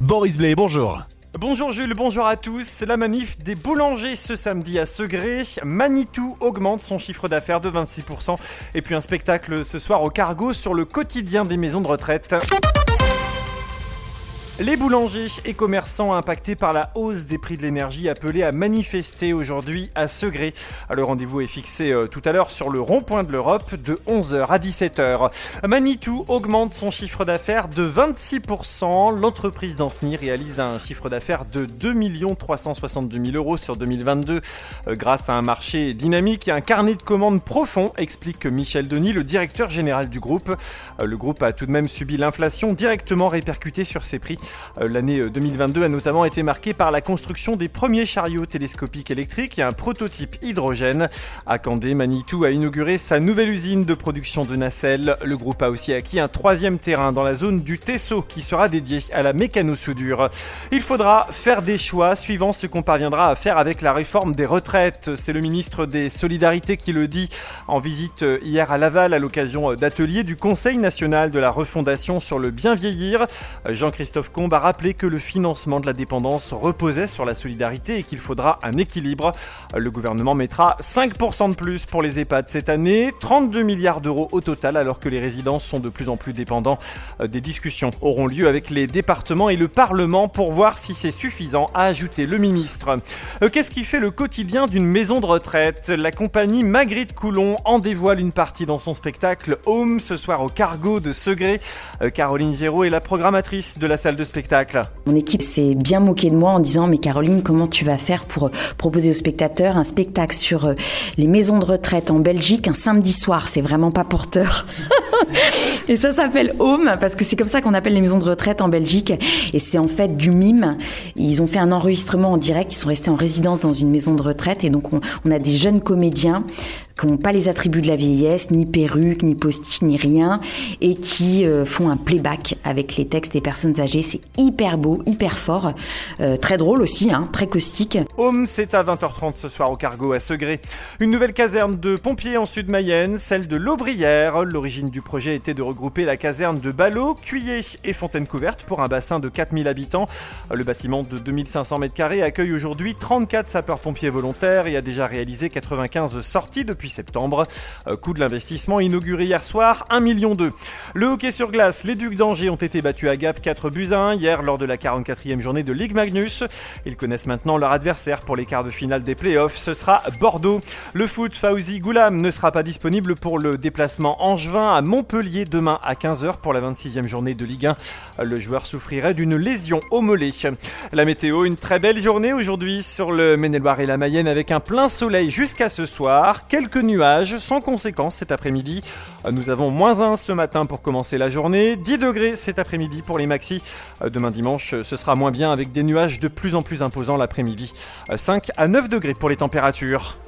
Boris Blé, bonjour. Bonjour Jules, bonjour à tous. La manif des boulangers ce samedi à Segré. Manitou augmente son chiffre d'affaires de 26%. Et puis un spectacle ce soir au cargo sur le quotidien des maisons de retraite. Les boulangers et commerçants impactés par la hausse des prix de l'énergie appelés à manifester aujourd'hui à Segré. Le rendez-vous est fixé euh, tout à l'heure sur le rond-point de l'Europe de 11h à 17h. Manitou augmente son chiffre d'affaires de 26%. L'entreprise d'Anceny réalise un chiffre d'affaires de 2 362 000 euros sur 2022 euh, grâce à un marché dynamique et un carnet de commandes profond, explique Michel Denis, le directeur général du groupe. Euh, le groupe a tout de même subi l'inflation directement répercutée sur ses prix. Euh, l'année 2022 euh, a notamment été marquée par la construction des premiers chariots télescopiques électriques et un prototype hydrogène. À Candé, Manitou a inauguré sa nouvelle usine de production de nacelles. Le groupe a aussi acquis un troisième terrain dans la zone du Tessot qui sera dédié à la mécano-soudure. Il faudra faire des choix suivant ce qu'on parviendra à faire avec la réforme des retraites. C'est le ministre des Solidarités qui le dit en visite euh, hier à Laval à l'occasion d'ateliers du Conseil national de la refondation sur le bien vieillir. Jean-Christophe a rappelé que le financement de la dépendance reposait sur la solidarité et qu'il faudra un équilibre. Le gouvernement mettra 5% de plus pour les EHPAD cette année, 32 milliards d'euros au total alors que les résidents sont de plus en plus dépendants. Des discussions auront lieu avec les départements et le Parlement pour voir si c'est suffisant, a ajouté le ministre. Euh, qu'est-ce qui fait le quotidien d'une maison de retraite? La compagnie Magritte Coulon en dévoile une partie dans son spectacle Home ce soir au Cargo de Segré. Euh, Caroline Géraud est la programmatrice de la salle de spectacle. Mon équipe s'est bien moquée de moi en disant mais Caroline comment tu vas faire pour euh, proposer aux spectateurs un spectacle sur euh, les maisons de retraite en Belgique un samedi soir? C'est vraiment pas porteur. et ça s'appelle Home parce que c'est comme ça qu'on appelle les maisons de retraite en Belgique et c'est en fait du mime. Ils ont fait un enregistrement en direct, ils sont restés en résidence dans une maison de retraite et donc on, on a des jeunes comédiens qui n'ont pas les attributs de la vieillesse, ni perruque, ni postiche, ni rien, et qui euh, font un playback avec les textes des personnes âgées. C'est hyper beau, hyper fort, euh, très drôle aussi, hein, très caustique. Home, c'est à 20h30 ce soir au Cargo à Segré. Une nouvelle caserne de pompiers en Sud-Mayenne, celle de l'Aubrière. L'origine du projet était de regrouper la caserne de Ballot, Cuillé et Fontaine Couverte pour un bassin de 4000 habitants. Le bâtiment de 2500 m2 accueille aujourd'hui 34 sapeurs-pompiers volontaires et a déjà réalisé 95 sorties depuis septembre. Euh, coût de l'investissement inauguré hier soir, 1 million d'euros. Le hockey sur glace, les Ducs d'Angers ont été battus à Gap 4 buts à 1 hier lors de la 44e journée de Ligue Magnus. Ils connaissent maintenant leur adversaire pour les quarts de finale des playoffs, ce sera Bordeaux. Le foot, Fauzi Goulam ne sera pas disponible pour le déplacement angevin à Montpellier demain à 15h pour la 26e journée de Ligue 1. Le joueur souffrirait d'une lésion au mollet. La météo, une très belle journée aujourd'hui sur le Maine-et-Loire et la Mayenne avec un plein soleil jusqu'à ce soir. Quelques nuages sans conséquence cet après-midi. Nous avons moins 1 ce matin pour commencer la journée, 10 degrés cet après-midi pour les maxis. Demain dimanche, ce sera moins bien avec des nuages de plus en plus imposants l'après-midi. 5 à 9 degrés pour les températures.